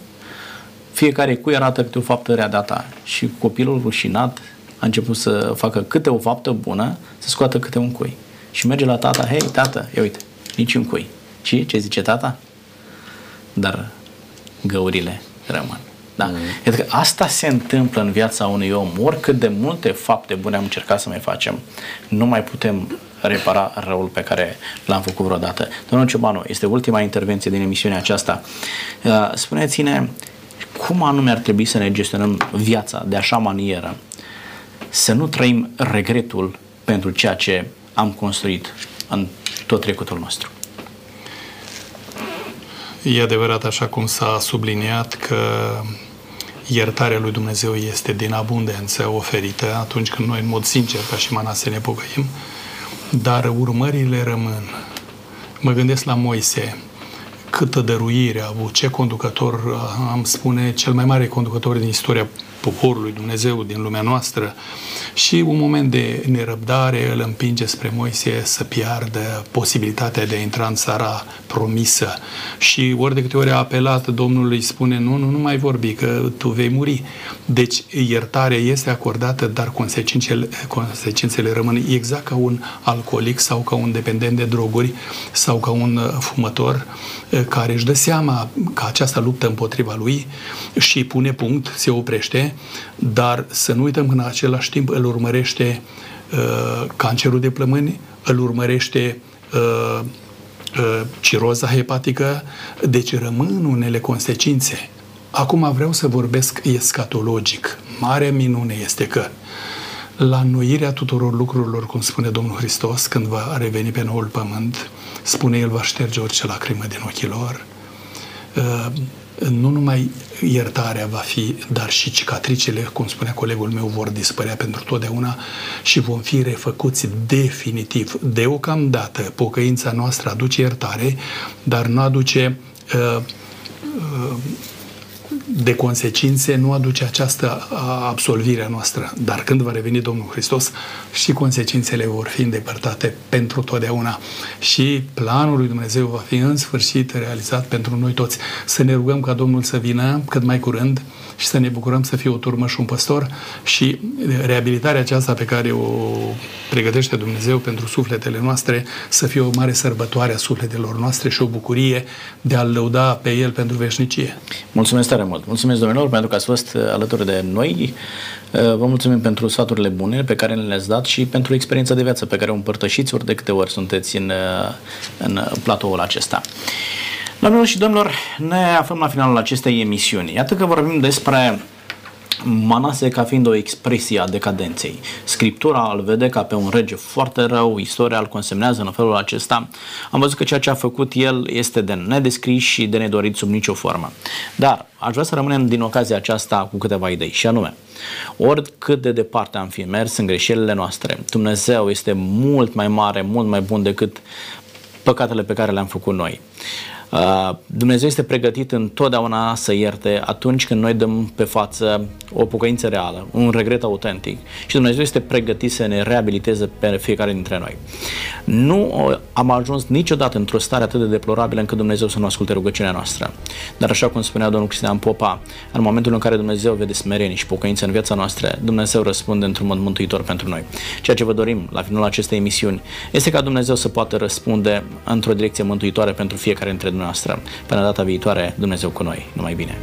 fiecare cui arată câte o faptă rea de ta. Și copilul rușinat a început să facă câte o faptă bună, să scoată câte un cui. Și merge la tata, hei, tată, ia uite, nici un cui. Și ce zice tata? Dar găurile rămân. Da. Mm. Cred că asta se întâmplă în viața unui om. Oricât de multe fapte bune am încercat să mai facem, nu mai putem repara răul pe care l-am făcut vreodată. Domnul Ciobanu, este ultima intervenție din emisiunea aceasta. Uh, spuneți-ne cum anume ar trebui să ne gestionăm viața de așa manieră să nu trăim regretul pentru ceea ce am construit în tot trecutul nostru. E adevărat, așa cum s-a subliniat, că iertarea lui Dumnezeu este din abundență oferită atunci când noi, în mod sincer, ca și Manase, ne pocăim, dar urmările rămân. Mă gândesc la Moise, câtă dăruire a avut, ce conducător, am spune, cel mai mare conducător din istoria poporului Dumnezeu din lumea noastră și un moment de nerăbdare îl împinge spre Moise să piardă posibilitatea de a intra în țara promisă și ori de câte ori a apelat, Domnul îi spune nu, nu, nu mai vorbi că tu vei muri. Deci iertarea este acordată, dar consecințele, consecințele rămân exact ca un alcoolic sau ca un dependent de droguri sau ca un fumător care își dă seama că această luptă împotriva lui și pune punct, se oprește, dar să nu uităm că în același timp îl urmărește uh, cancerul de plămâni, îl urmărește uh, uh, ciroza hepatică, deci rămân unele consecințe. Acum vreau să vorbesc escatologic. Marea minune este că la înnoirea tuturor lucrurilor, cum spune Domnul Hristos, când va reveni pe noul pământ, spune El va șterge orice lacrimă din ochii lor. Uh, nu numai iertarea va fi, dar și cicatricele, cum spunea colegul meu, vor dispărea pentru totdeauna și vom fi refăcuți definitiv. Deocamdată, pocăința noastră aduce iertare, dar nu aduce uh, de consecințe nu aduce această absolvire a noastră. Dar când va reveni Domnul Hristos și consecințele vor fi îndepărtate pentru totdeauna și planul lui Dumnezeu va fi în sfârșit realizat pentru noi toți. Să ne rugăm ca Domnul să vină cât mai curând și să ne bucurăm să fie o turmă și un păstor și reabilitarea aceasta pe care o pregătește Dumnezeu pentru sufletele noastre să fie o mare sărbătoare a sufletelor noastre și o bucurie de a-L lăuda pe El pentru veșnicie. Mulțumesc tare mult! Mulțumesc, domnilor, pentru că ați fost uh, alături de noi. Uh, vă mulțumim pentru sfaturile bune pe care le-ați dat și pentru experiența de viață pe care o împărtășiți ori de câte ori sunteți în, uh, în platoul acesta. Doamnelor și domnilor, ne aflăm la finalul acestei emisiuni. Iată că vorbim despre Manase ca fiind o expresie a decadenței. Scriptura îl vede ca pe un rege foarte rău, istoria îl consemnează în felul acesta. Am văzut că ceea ce a făcut el este de nedescris și de nedorit sub nicio formă. Dar aș vrea să rămânem din ocazia aceasta cu câteva idei și anume, oricât de departe am fi mers în greșelile noastre, Dumnezeu este mult mai mare, mult mai bun decât păcatele pe care le-am făcut noi. Uh, Dumnezeu este pregătit întotdeauna să ierte atunci când noi dăm pe față o pocăință reală, un regret autentic și Dumnezeu este pregătit să ne reabiliteze pe fiecare dintre noi. Nu am ajuns niciodată într-o stare atât de deplorabilă încât Dumnezeu să nu asculte rugăciunea noastră. Dar așa cum spunea domnul Cristian Popa, în momentul în care Dumnezeu vede smerenie și pocăință în viața noastră, Dumnezeu răspunde într-un mod mântuitor pentru noi. Ceea ce vă dorim la finalul acestei emisiuni este ca Dumnezeu să poată răspunde într-o direcție mântuitoare pentru fiecare dintre dumneavoastră. Până data viitoare, Dumnezeu cu noi. Numai bine!